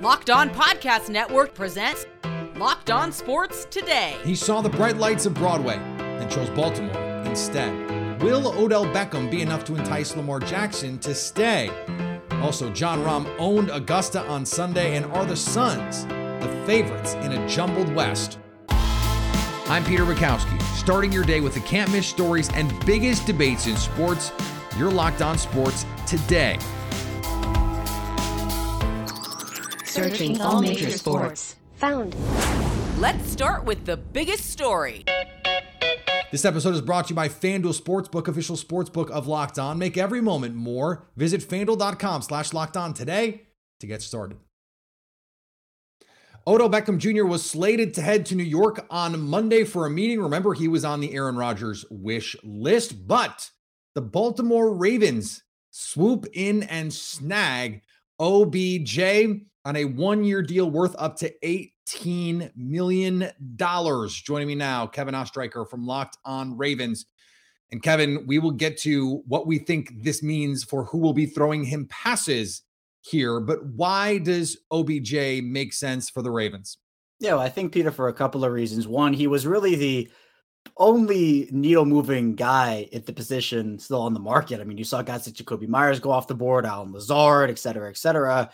Locked On Podcast Network presents Locked On Sports Today. He saw the bright lights of Broadway and chose Baltimore instead. Will Odell Beckham be enough to entice Lamar Jackson to stay? Also, Jon Rahm owned Augusta on Sunday, and are the Suns the favorites in a jumbled West? I'm Peter Bukowski, starting your day with the can't miss stories and biggest debates in sports. You're locked on sports today. Searching all major sports. Found. Let's start with the biggest story. This episode is brought to you by FanDuel Sportsbook, official sportsbook of Locked On. Make every moment more. Visit fanduel.com slash locked on today to get started. Odell Beckham Jr. was slated to head to New York on Monday for a meeting. Remember, he was on the Aaron Rodgers wish list, but the Baltimore Ravens swoop in and snag OBJ on a one year deal worth up to $18 million. Joining me now, Kevin Oestreicher from Locked on Ravens. And Kevin, we will get to what we think this means for who will be throwing him passes here, but why does OBJ make sense for the Ravens? Yeah, well, I think Peter for a couple of reasons. One, he was really the only needle moving guy at the position still on the market. I mean, you saw guys like Jakobi Meyers go off the board, Allen Lazard, et cetera, et cetera.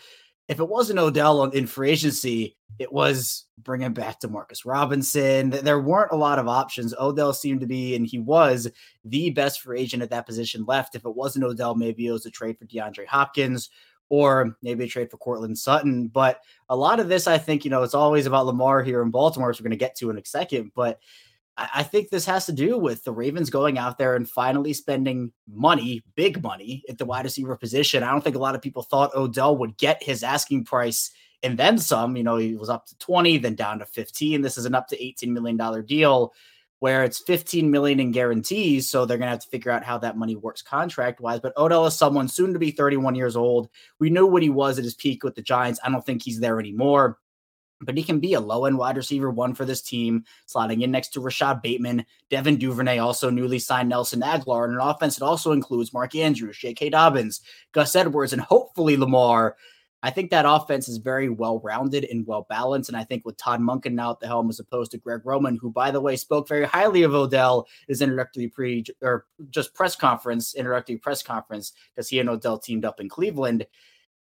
If it wasn't Odell in free agency, it was bringing back Demarcus Robinson. There weren't a lot of options. Odell seemed to be, and he was the best free agent at that position left. If it wasn't Odell, maybe it was a trade for DeAndre Hopkins or maybe a trade for Courtland Sutton. But a lot of this, I think, you know, it's always about Lamar here in Baltimore, which we're going to get to in a second. But I think this has to do with the Ravens going out there and finally spending money, big money, at the wide receiver position. I don't think a lot of people thought Odell would get his asking price and then some. You know, he was up to 20, then down to 15. This is an up to $18 million deal where it's 15 million in guarantees. So they're going to have to figure out how that money works contract wise. But Odell is someone soon to be 31 years old. We knew what he was at his peak with the Giants. I don't think he's there anymore. But he can be a low end wide receiver one for this team, slotting in next to Rashod Bateman, Devin Duvernay, also newly signed Nelson Agholor, and an offense that also includes Mark Andrews, J.K. Dobbins, Gus Edwards, and hopefully Lamar I think that offense is very well rounded and well balanced. And I think with Todd Monken now at the helm, as opposed to Greg Roman, who, by the way, spoke very highly of Odell, his introductory pre or just press conference, introductory press conference, because he and Odell teamed up in Cleveland.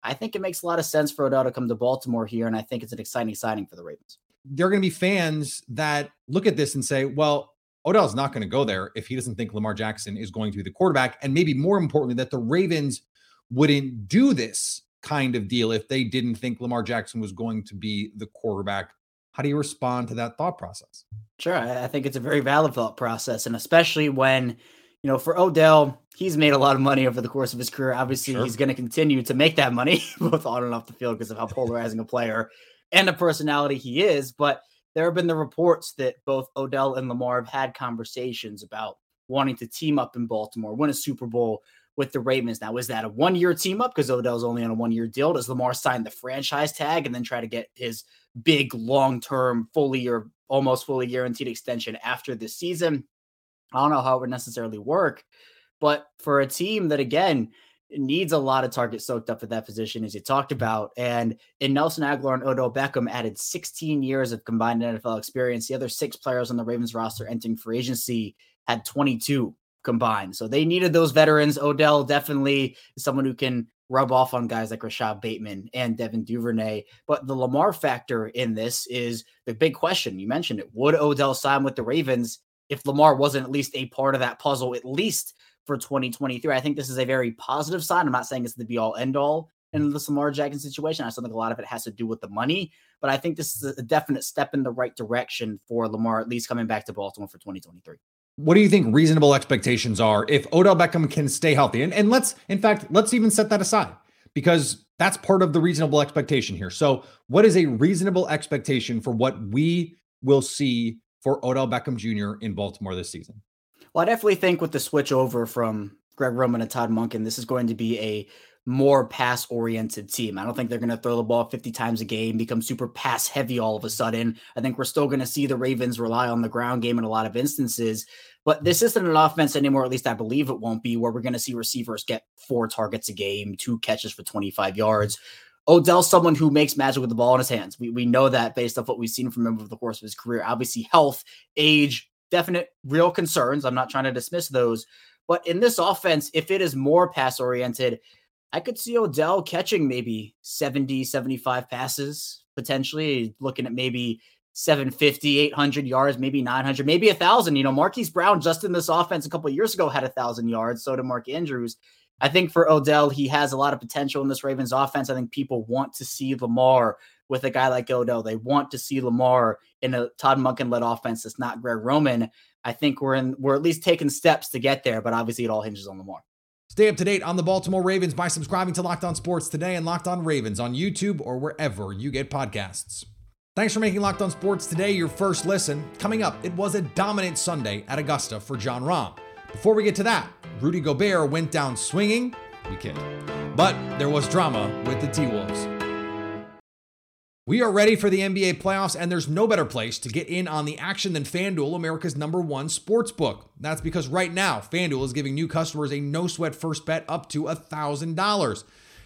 I think it makes a lot of sense for Odell to come to Baltimore here. And I think it's an exciting signing for the Ravens. There are going to be fans that look at this and say, well, Odell's not going to go there if he doesn't think Lamar Jackson is going to be the quarterback. And maybe more importantly, that the Ravens wouldn't do this kind of deal if they didn't think Lamar Jackson was going to be the quarterback. How do you respond to that thought process? Sure. I think it's a very valid thought process. And especially when, you know, for Odell, he's made a lot of money over the course of his career. Obviously, sure. he's going to continue to make that money, both on and off the field, because of how polarizing a player and a personality he is. But there have been the reports that both Odell and Lamar have had conversations about wanting to team up in Baltimore, win a Super Bowl, with the Ravens. Now, is that a one year team up because Odell's only on a one year deal? Does Lamar sign the franchise tag and then try to get his big long term, fully or almost fully guaranteed extension after this season? I don't know how it would necessarily work, but for a team that, again, needs a lot of targets soaked up at that position, as you talked about. And in Nelson Agholor and Odell Beckham added 16 years of combined NFL experience. The other six players on the Ravens roster entering free agency had 22 combined. So they needed those veterans. Odell definitely is someone who can rub off on guys like Rashod Bateman and Devin Duvernay. But the Lamar factor in this is the big question. You mentioned it. Would Odell sign with the Ravens if Lamar wasn't at least a part of that puzzle, at least for 2023? I think this is a very positive sign. I'm not saying it's the be all end all in mm. the Lamar Jackson situation. I still think a lot of it has to do with the money, but I think this is a definite step in the right direction for Lamar, at least coming back to Baltimore for 2023 what do you think reasonable expectations are if Odell Beckham can stay healthy? And, and let's, in fact, let's even set that aside because that's part of the reasonable expectation here. So, what is a reasonable expectation for what we will see for Odell Beckham Jr. in Baltimore this season? Well, I definitely think with the switch over from Greg Roman and Todd Monken, this is going to be a more pass oriented team. I don't think they're going to throw the ball 50 times a game, become super pass heavy all of a sudden. I think we're still going to see the Ravens rely on the ground game in a lot of instances. But this mm-hmm. isn't an offense anymore, at least I believe it won't be, where we're going to see receivers get four targets a game, two catches for 25 yards. Odell's someone who makes magic with the ball in his hands. We, we know that based off what we've seen from him over the course of his career. Obviously, health, age, definite real concerns. I'm not trying to dismiss those. But in this offense, if it is more pass oriented, I could see Odell catching maybe 70, 75 passes, potentially looking at maybe 750, 800 yards, maybe 900, maybe a thousand. You know, Marquise Brown just in this offense a couple years ago had a thousand yards. So did Mark Andrews. I think for Odell, he has a lot of potential in this Ravens offense. I think people want to see Lamar with a guy like Odell. They want to see Lamar in a Todd Monken led offense that's not Greg Roman. I think we're in we're at least taking steps to get there, but obviously it all hinges on Lamar. Stay up to date on the Baltimore Ravens by subscribing to Locked On Sports today and Locked On Ravens on YouTube or wherever you get podcasts. Thanks for making Locked On Sports today your first listen. Coming up, it was a dominant Sunday at Augusta for Jon Rahm. Before we get to that, Rudy Gobert went down swinging. We kid. But there was drama with the T Wolves. We are ready for the NBA playoffs, and there's no better place to get in on the action than FanDuel, America's number one sports book. That's because right now, FanDuel is giving new customers a no sweat first bet up to $1,000.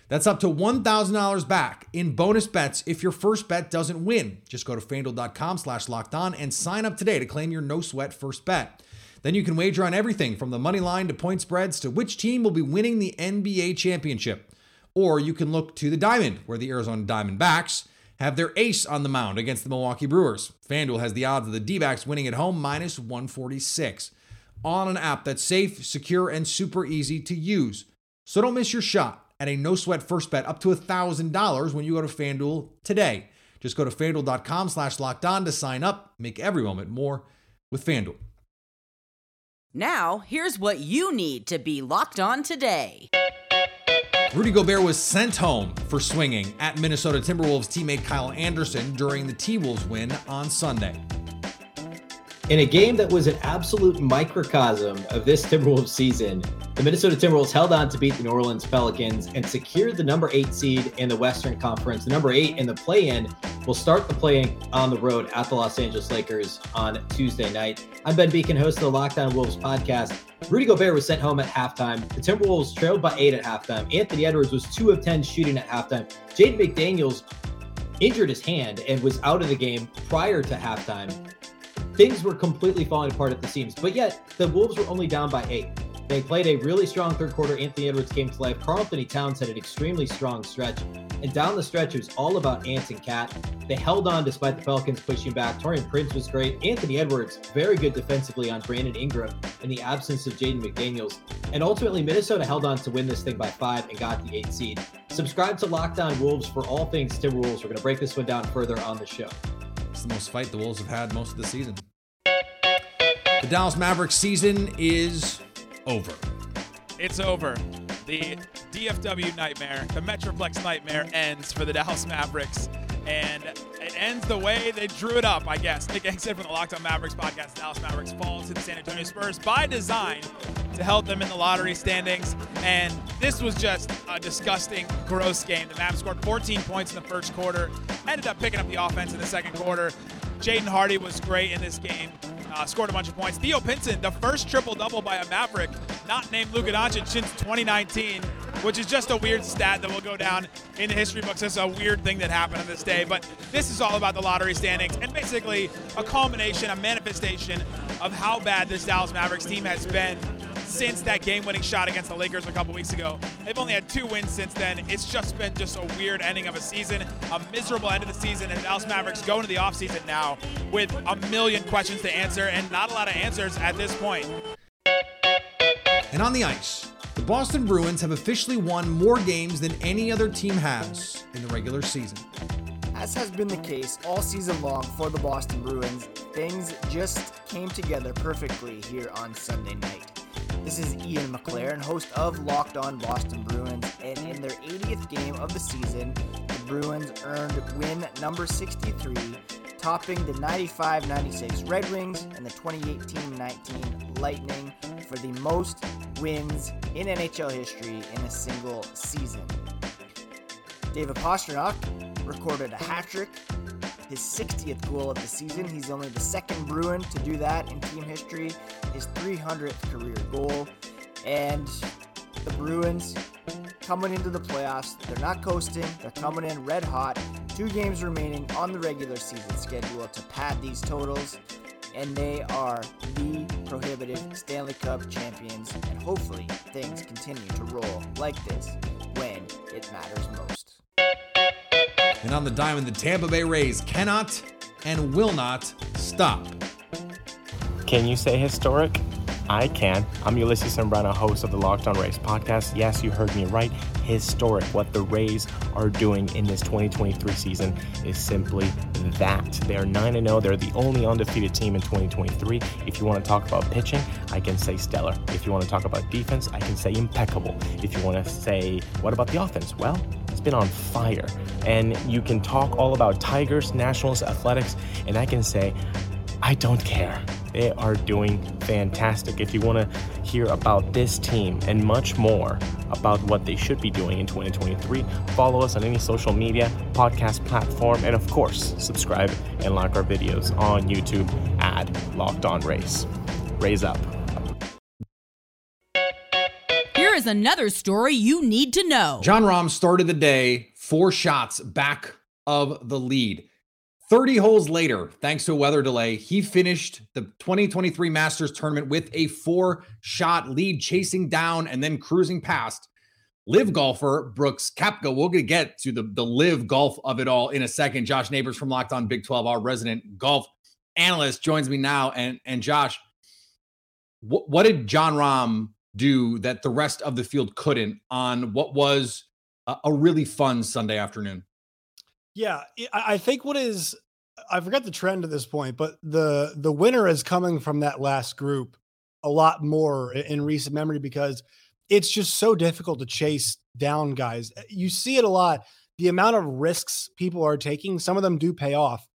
That's up to $1,000 back in bonus bets if your first bet doesn't win. Just go to fanduel.com slash locked on and sign up today to claim your no sweat first bet. Then you can wager on everything from the money line to point spreads to which team will be winning the NBA championship. Or you can look to the diamond, where the Arizona Diamondbacks have their ace on the mound against the Milwaukee Brewers. FanDuel has the odds of the D backs winning at home minus 146 on an app that's safe, secure, and super easy to use. So don't miss your shot at a no sweat first bet up to $1,000 when you go to FanDuel today. Just go to fanduel.com slash locked on to sign up. Make every moment more with FanDuel. Now, here's what you need to be locked on today. Rudy Gobert was sent home for swinging at Minnesota Timberwolves teammate Kyle Anderson during the T Wolves win on Sunday. In a game that was an absolute microcosm of this Timberwolves season, the Minnesota Timberwolves held on to beat the New Orleans Pelicans and secured the number eight seed in the Western Conference. The number eight in the play in will start the play in on the road at the Los Angeles Lakers on Tuesday night. I'm Ben Beecken, host of the Locked On Wolves podcast. Rudy Gobert was sent home at halftime. The Timberwolves trailed by eight at halftime. Anthony Edwards was two of 10 shooting at halftime. Jaden McDaniels injured his hand and was out of the game prior to halftime things were completely falling apart at the seams. But yet, the Wolves were only down by eight. They played a really strong third quarter. Anthony Edwards came to life. Karl-Anthony Towns had an extremely strong stretch. And down the stretch, it was all about Ant and Cat. They held on despite the Pelicans pushing back. Taurean Prince was great. Anthony Edwards, very good defensively on Brandon Ingram in the absence of Jaden McDaniels. And ultimately, Minnesota held on to win this thing by five and got the eight seed. Subscribe to Locked On Wolves for all things Timberwolves. We're going to break this one down further on the show. It's the most fight the Wolves have had most of the season. The Dallas Mavericks season is over. It's over. The DFW nightmare, the Metroplex nightmare ends for the Dallas Mavericks. And it ends the way they drew it up, I guess. Nick Angstadt from the Locked On Mavericks podcast. Dallas Mavericks fall to the San Antonio Spurs by design to help them in the lottery standings. And this was just a disgusting, gross game. The Mavs scored 14 points in the first quarter, ended up picking up the offense in the second quarter. Jaden Hardy was great in this game uh, scored a bunch of points. Theo Pinson, the first triple double by a Maverick, not named Luka Doncic since 2019, which is just a weird stat that will go down in the history books as a weird thing that happened on this day. But this is all about the lottery standings and basically a culmination, a manifestation of how bad this Dallas Mavericks team has been since that game-winning shot against the Lakers a couple weeks ago. They've only had two wins since then. It's just been just a weird ending of a season, a miserable end of the season, and the Dallas Mavericks go into the offseason now with a million questions to answer and not a lot of answers at this point. And on the ice, the Boston Bruins have officially won more games than any other team has in the regular season. As has been the case all season long for the Boston Bruins, things just came together perfectly here on Sunday night. This is Ian McLaren, host of Locked On Boston Bruins, and in their 80th game of the season, the Bruins earned win number 63, topping the 95 96 Red Wings and the 2018 19 Lightning for the most wins in NHL history in a single season. David Pastrnak recorded a hat trick, his 60th goal of the season. He's only the second Bruin to do that in team history, his 300th career goal. And the Bruins coming into the playoffs. They're not coasting, they're coming in red hot. Two games remaining on the regular season schedule to pad these totals. And they are the prohibited Stanley Cup champions. And hopefully things continue to roll like this when it matters most. And on the diamond, the Tampa Bay Rays cannot and will not stop. Can you say historic? I can. I'm Ulysses Sembrano, host of the Locked On Rays podcast. Yes, you heard me right. Historic. What the Rays are doing in this 2023 season is simply that. They are 9 0. They're the only undefeated team in 2023. If you want to talk about pitching, I can say stellar. If you want to talk about defense, I can say impeccable. If you want to say, what about the offense? Well, been on fire. And you can talk all about Tigers, Nationals, athletics, and I can say, I don't care. They are doing fantastic. If you want to hear about this team and much more about what they should be doing in 2023, follow us on any social media, podcast platform, and of course, subscribe and like our videos on YouTube at Locked On Rays. Raise up. Another story you need to know. Jon Rahm started the day four shots back of the lead. 30 holes later, thanks to a weather delay, he finished the 2023 Masters tournament with a four shot lead, chasing down and then cruising past LIV golfer Brooks Koepka. We're going to get to the, the LIV golf of it all in a second. Josh Neighbors from Locked On Big 12, our resident golf analyst, joins me now. And, and Josh, what, what did Jon Rahm do that the rest of the field couldn't on what was a, a really fun Sunday afternoon? Yeah, I think what is I forget the trend at this point, but the the winner is coming from that last group a lot more in recent memory because it's just so difficult to chase down guys. Eh, you see it a lot. The amount of risks people are taking, some of them do pay off,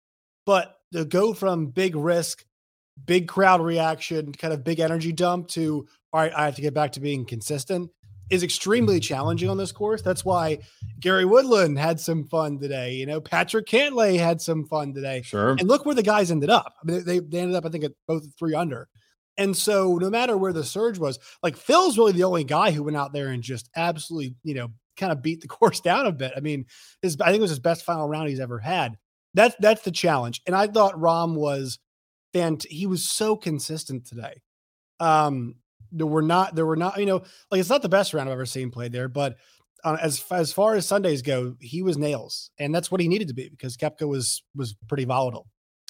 but to go from big risk, big crowd reaction, kind of big energy dump to all right, I have to get back to being consistent is extremely challenging on this course. That's why Gary Woodland had some fun today. You know, Patrick Cantlay had some fun today. Sure. And look where the guys ended up. I mean, they, they ended up, I think, at both three under. And so no matter where the surge was, like Phil's really the only guy who went out there and just absolutely, you know, kind of beat the course down a bit. I mean, his I think it was his best final round he's ever had. That's that's the challenge. And I thought Rahm was fant he was so consistent today. Um, there were not there were not you know like it's not the best round I've ever seen played there, but uh, as as far as Sundays go, he was nails, and that's what he needed to be because Koepka was was pretty volatile.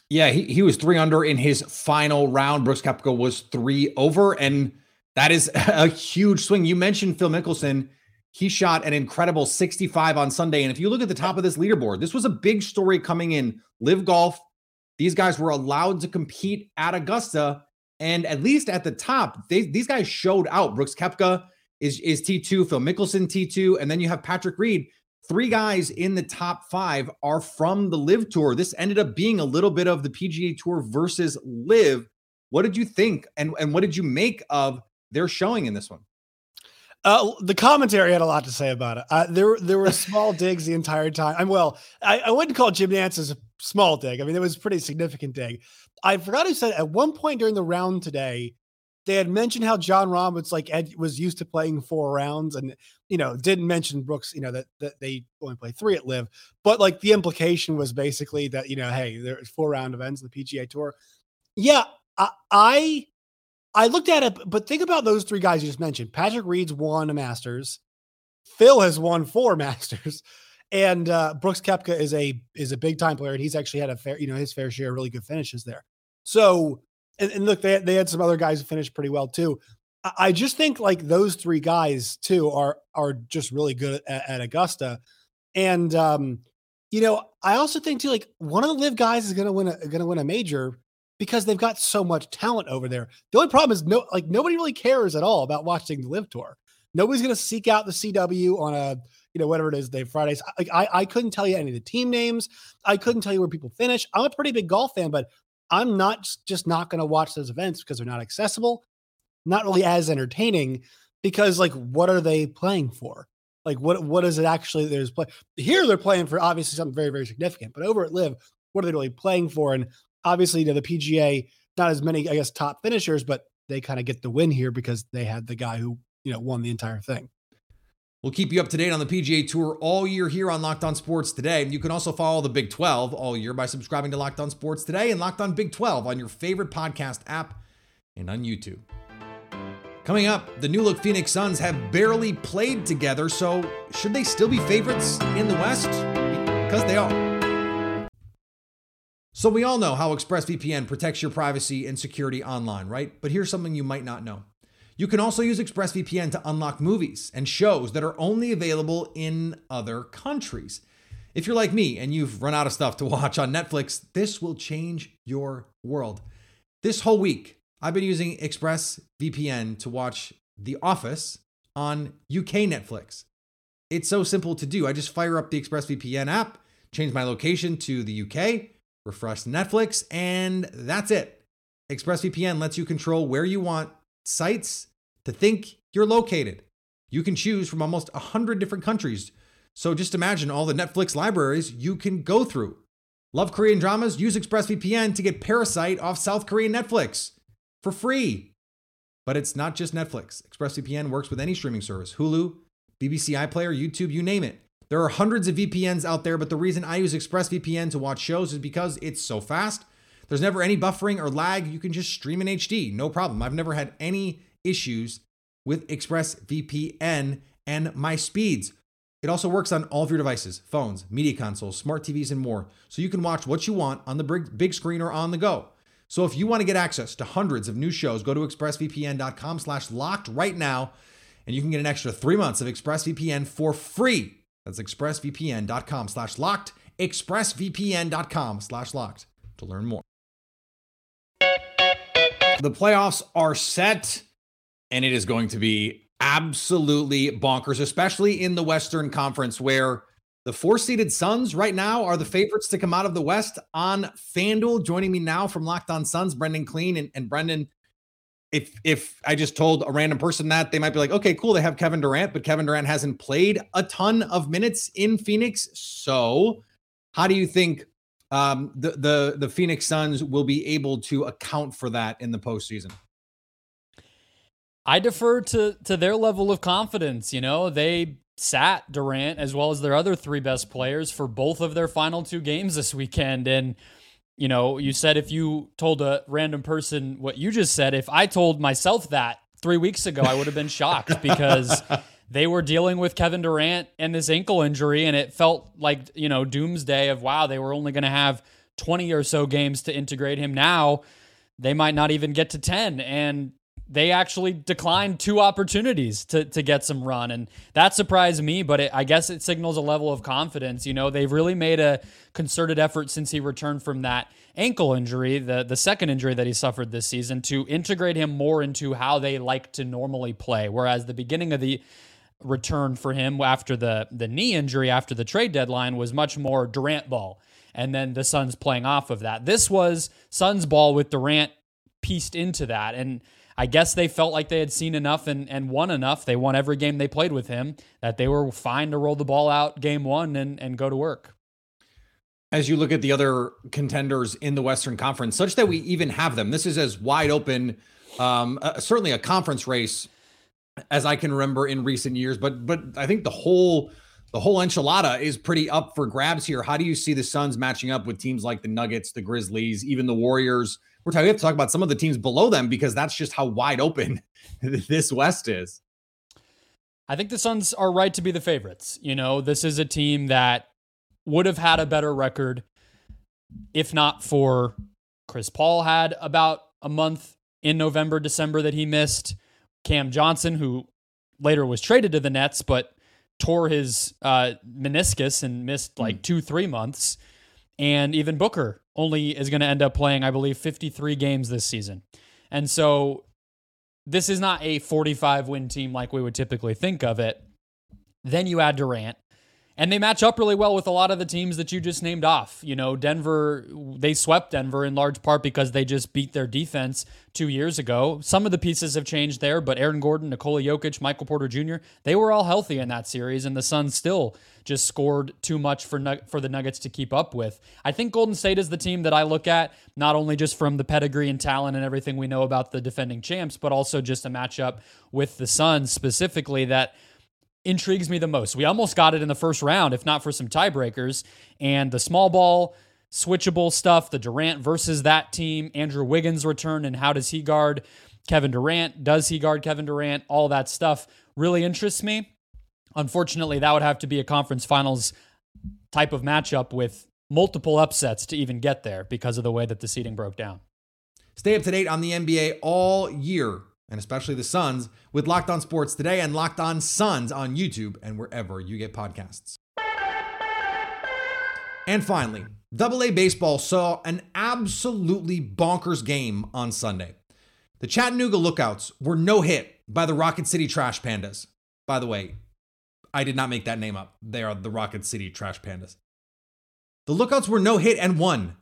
Yeah, he, he was three under in his final round. Brooks Koepka was three over, and that is a huge swing. You mentioned Phil Mickelson. He shot an incredible 65 on Sunday. And if you look at the top of this leaderboard, this was a big story coming in. LIV Golf, these guys were allowed to compete at Augusta. And at least at the top, they, these guys showed out. Brooks Koepka is, is T2, Phil Mickelson T2, and then you have Patrick Reed. Three guys in the top five are from the LIV Tour. This ended up being a little bit of the PGA Tour versus LIV. What did you think, and and what did you make of their showing in this one? Uh, the commentary had a lot to say about it. Uh, there, there were small digs the entire time. I'm well. I, I wouldn't call Jim Nantz's a small dig. I mean, it was a pretty significant dig. I forgot who said at one point during the round today, they had mentioned how Jon Rahm was like Ed was used to playing four rounds, and you know didn't mention Brooks. You know that that they only play three at LIV but like the implication was basically that you know, hey, there's four round events in the PGA Tour. Yeah, I, I I looked at it, but think about those three guys you just mentioned. Patrick Reed's won a Masters. Phil has won four Masters. And uh, Brooks Koepka is a is a big time player, and he's actually had a fair, you know, his fair share of really good finishes there. So, and, and look, they they had some other guys who finished pretty well too. I, I just think like those three guys too are are just really good at, at Augusta, and um, you know, I also think too like one of the LIV guys is gonna win a gonna win a major because they've got so much talent over there. The only problem is no like nobody really cares at all about watching the LIV tour. Nobody's gonna seek out the CW on a you know, whatever it is, they Fridays. Like I, I couldn't tell you any of the team names. I couldn't tell you where people finish. I'm a pretty big golf fan, but I'm not just not going to watch those events because they're not accessible, not really as entertaining. Because like, what are they playing for? Like, what what is it actually? There's play here. They're playing for obviously something very very significant. But over at LIV, what are they really playing for? And obviously, you know, the PGA not as many I guess top finishers, but they kind of get the win here because they had the guy who you know won the entire thing. We'll keep you up to date on the PGA Tour all year here on Locked On Sports Today. You can also follow the Big 12 all year by subscribing to Locked On Sports Today and Locked On Big 12 on your favorite podcast app and on YouTube. Coming up, the new look Phoenix Suns have barely played together, so should they still be favorites in the West? Because they are. So, we all know how ExpressVPN protects your privacy and security online, right? But here's something you might not know. You can also use ExpressVPN to unlock movies and shows that are only available in other countries. If you're like me and you've run out of stuff to watch on Netflix, this will change your world. This whole week, I've been using ExpressVPN to watch The Office on UK Netflix. It's so simple to do. I just fire up the ExpressVPN app, change my location to the UK, refresh Netflix, and that's it. ExpressVPN lets you control where you want sites to think you're located. You can choose from almost 100 different countries. So just imagine all the Netflix libraries you can go through. Love Korean dramas? Use ExpressVPN to get Parasite off South Korean Netflix for free. But it's not just Netflix. ExpressVPN works with any streaming service Hulu, BBC iPlayer, YouTube, you name it. There are hundreds of VPNs out there, but the reason I use ExpressVPN to watch shows is because it's so fast. There's never any buffering or lag. You can just stream in HD, no problem. I've never had any issues with ExpressVPN and my speeds. It also works on all of your devices, phones, media consoles, smart TVs, and more, so you can watch what you want on the big screen or on the go. So if you want to get access to hundreds of new shows, go to expressvpn.com slash locked right now, and you can get an extra three months of ExpressVPN for free. That's expressvpn.com slash locked, expressvpn.com slash locked to learn more. The playoffs are set, and it is going to be absolutely bonkers, especially in the Western Conference, where the four seeded Suns right now are the favorites to come out of the West on FanDuel. Joining me now from Locked On Suns, Brendan Clean. And, and Brendan, if if I just told a random person that, they might be like, okay, cool, they have Kevin Durant, but Kevin Durant hasn't played a ton of minutes in Phoenix. So, how do you think um, the the the Phoenix Suns will be able to account for that in the postseason? I defer to to their level of confidence. You know, they sat Durant as well as their other three best players for both of their final two games this weekend, and you know, you said if you told a random person what you just said, if I told myself that three weeks ago, I would have been shocked because they were dealing with Kevin Durant and this ankle injury, and it felt like, you know, doomsday of wow, they were only going to have 20 or so games to integrate him. Now they might not even get to 10. And they actually declined two opportunities to, to get some run. And that surprised me, but it, I guess it signals a level of confidence. You know, they've really made a concerted effort since he returned from that ankle injury, the, the second injury that he suffered this season, to integrate him more into how they like to normally play. Whereas the beginning of the return for him after the the knee injury after the trade deadline was much more Durant ball and then the Suns playing off of that. This was Suns ball with Durant pieced into that and I guess they felt like they had seen enough and, and won enough. They won every game they played with him that they were fine to roll the ball out game one and, and go to work. As you look at the other contenders in the Western Conference, such that we even have them, this is as wide open, um, uh, certainly a conference race as I can remember in recent years. But but I think the whole the whole enchilada is pretty up for grabs here. How do you see the Suns matching up with teams like the Nuggets, the Grizzlies, even the Warriors? We're talking, we have to talk about some of the teams below them because that's just how wide open this West is. I think the Suns are right to be the favorites. You know, this is a team that would have had a better record if not for Chris Paul had about a month in November, December that he missed. Cam Johnson, who later was traded to the Nets, but tore his uh, meniscus and missed like mm. two, three months. And even Booker only is going to end up playing, I believe, 53 games this season. And so this is not a 45 win team like we would typically think of it. Then you add Durant. And they match up really well with a lot of the teams that you just named off. You know, Denver, they swept Denver in large part because they just beat their defense two years ago. Some of the pieces have changed there, but Aaron Gordon, Nikola Jokic, Michael Porter Jr., they were all healthy in that series, and the Suns still just scored too much for, for the Nuggets to keep up with. I think Golden State is the team that I look at, not only just from the pedigree and talent and everything we know about the defending champs, but also just a matchup with the Suns specifically that – intrigues me the most. We almost got it in the first round, if not for some tiebreakers. And the small ball, switchable stuff, the Durant versus that team, Andrew Wiggins return, and how does he guard Kevin Durant? Does he guard Kevin Durant? All that stuff really interests me. Unfortunately, that would have to be a conference finals type of matchup with multiple upsets to even get there because of the way that the seating broke down. Stay up to date on the NBA all year, and especially the Suns, with Locked On Sports Today and Locked On Suns on YouTube and wherever you get podcasts. And finally, Double A Baseball saw an absolutely bonkers game on Sunday. The Chattanooga Lookouts were no hit by the Rocket City Trash Pandas. By the way, I did not make that name up. They are the Rocket City Trash Pandas. The Lookouts were no hit and won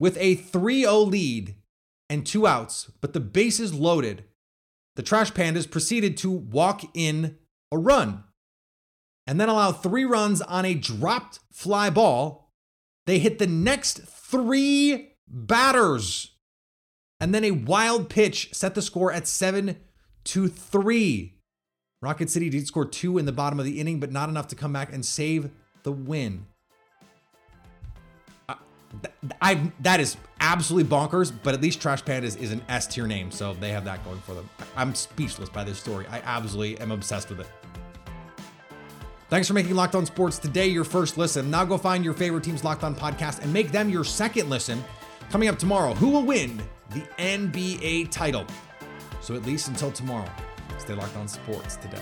with a 3 0 lead and two outs, but the bases loaded. The Trash Pandas proceeded to walk in a run and then allow three runs on a dropped fly ball. They hit the next three batters. And then a wild pitch set the score at seven to three. Rocket City did score two in the bottom of the inning, but not enough to come back and save the win. I, that is absolutely bonkers, but at least Trash Pandas is an S tier name, so they have that going for them. I'm speechless by this story. I absolutely am obsessed with it. Thanks for making Locked On Sports today your first listen. Now go find your favorite team's Locked On podcast and make them your second listen. Coming up tomorrow, who will win the NBA title? So at least until tomorrow, stay locked on sports today.